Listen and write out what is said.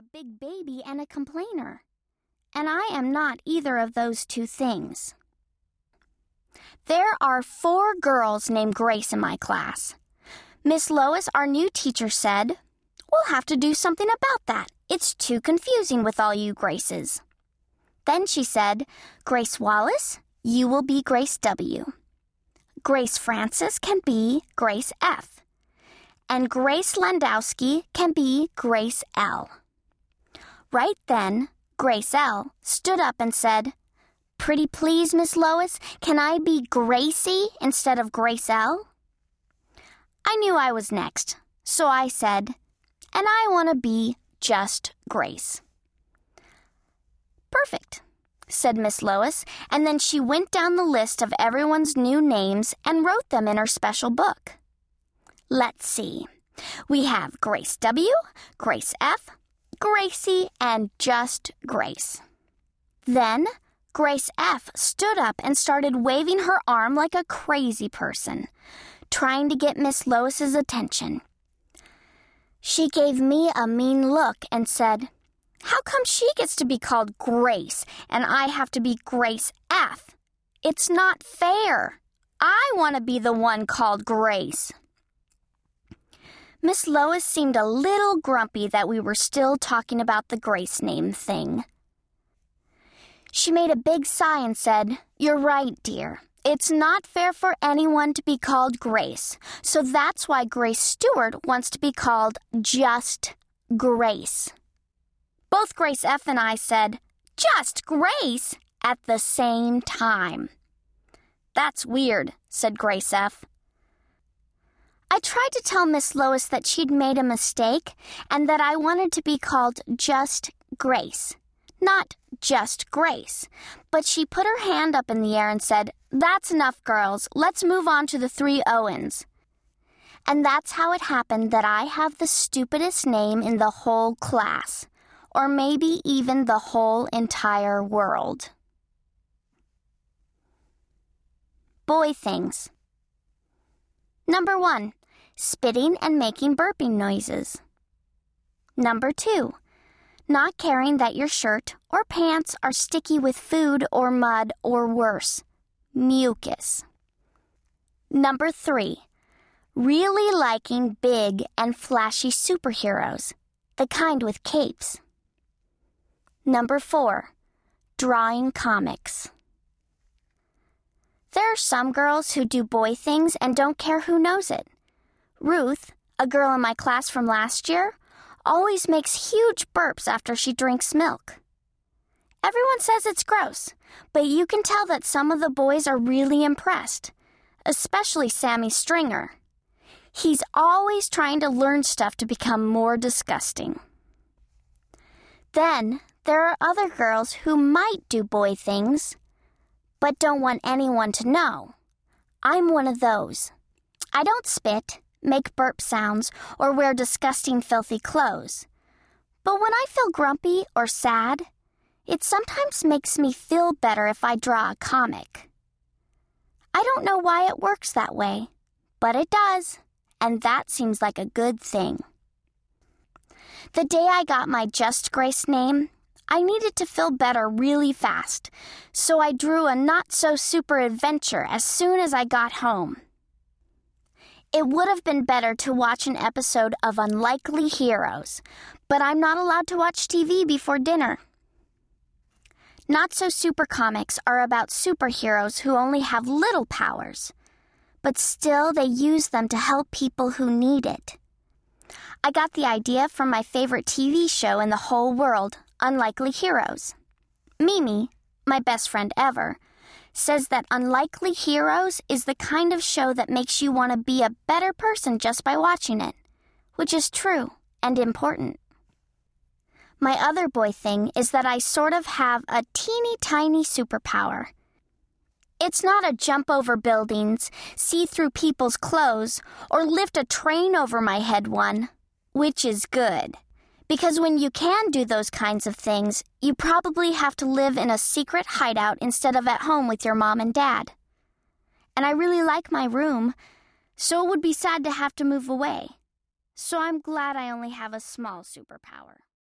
a big baby and a complainer. And I am not either of those two things. There are four girls named Grace in my class. Miss Lois, our new teacher, said, We'll have to do something about that. It's too confusing with all you Graces. Then she said, Grace Wallace, you will be Grace W. Grace Francis can be Grace F. And Grace Landowski can be Grace L. Right then, Grace L stood up and said, Pretty please, Miss Lois, can I be Gracie instead of Grace L? I knew I was next, so I said, And I want to be just Grace. Perfect, said Miss Lois, and then she went down the list of everyone's new names and wrote them in her special book. Let's see. We have Grace W., Grace F., Gracie, and just Grace. Then Grace F. stood up and started waving her arm like a crazy person, trying to get Miss Lois's attention. She gave me a mean look and said, How come she gets to be called Grace and I have to be Grace F? It's not fair. I want to be the one called Grace. Miss Lois seemed a little grumpy that we were still talking about the Grace name thing. She made a big sigh and said, You're right, dear. It's not fair for anyone to be called Grace, so that's why Grace Stewart wants to be called just Grace. Both Grace F and I said, Just Grace, at the same time. That's weird, said Grace F. I tried to tell Miss Lois that she'd made a mistake and that I wanted to be called just Grace, not just Grace. But she put her hand up in the air and said, That's enough, girls. Let's move on to the three Owens. And that's how it happened that I have the stupidest name in the whole class, or maybe even the whole entire world. Boy things. Number one spitting and making burping noises. Number two, not caring that your shirt or pants are sticky with food or mud or worse, mucus. Number three, really liking big and flashy superheroes, the kind with capes. Number four, drawing comics. There are some girls who do boy things and don't care who knows it. Ruth, a girl in my class from last year, always makes huge burps after she drinks milk. Everyone says it's gross, but you can tell that some of the boys are really impressed, especially Sammy Stringer. He's always trying to learn stuff to become more disgusting. Then there are other girls who might do boy things, but don't want anyone to know. I'm one of those. I don't spit make burp sounds, or wear disgusting, filthy clothes. But when I feel grumpy or sad, it sometimes makes me feel better if I draw a comic. I don't know why it works that way, but it does, and that seems like a good thing. The day I got my Just Grace name, I needed to feel better really fast, so I drew a not so super adventure as soon as I got home. It would have been better to watch an episode of Unlikely Heroes, but I'm not allowed to watch TV before dinner. Not so super comics are about superheroes who only have little powers, but still they use them to help people who need it. I got the idea from my favorite TV show in the whole world, Unlikely Heroes. Mimi, my best friend ever, says that Unlikely Heroes is the kind of show that makes you want to be a better person just by watching it, which is true and important. My other boy thing is that I sort of have a teeny tiny superpower. It's not a jump over buildings, see through people's clothes, or lift a train over my head one, which is good. Because when you can do those kinds of things, you probably have to live in a secret hideout instead of at home with your mom and dad. And I really like my room, so it would be sad to have to move away. So I'm glad I only have a small superpower.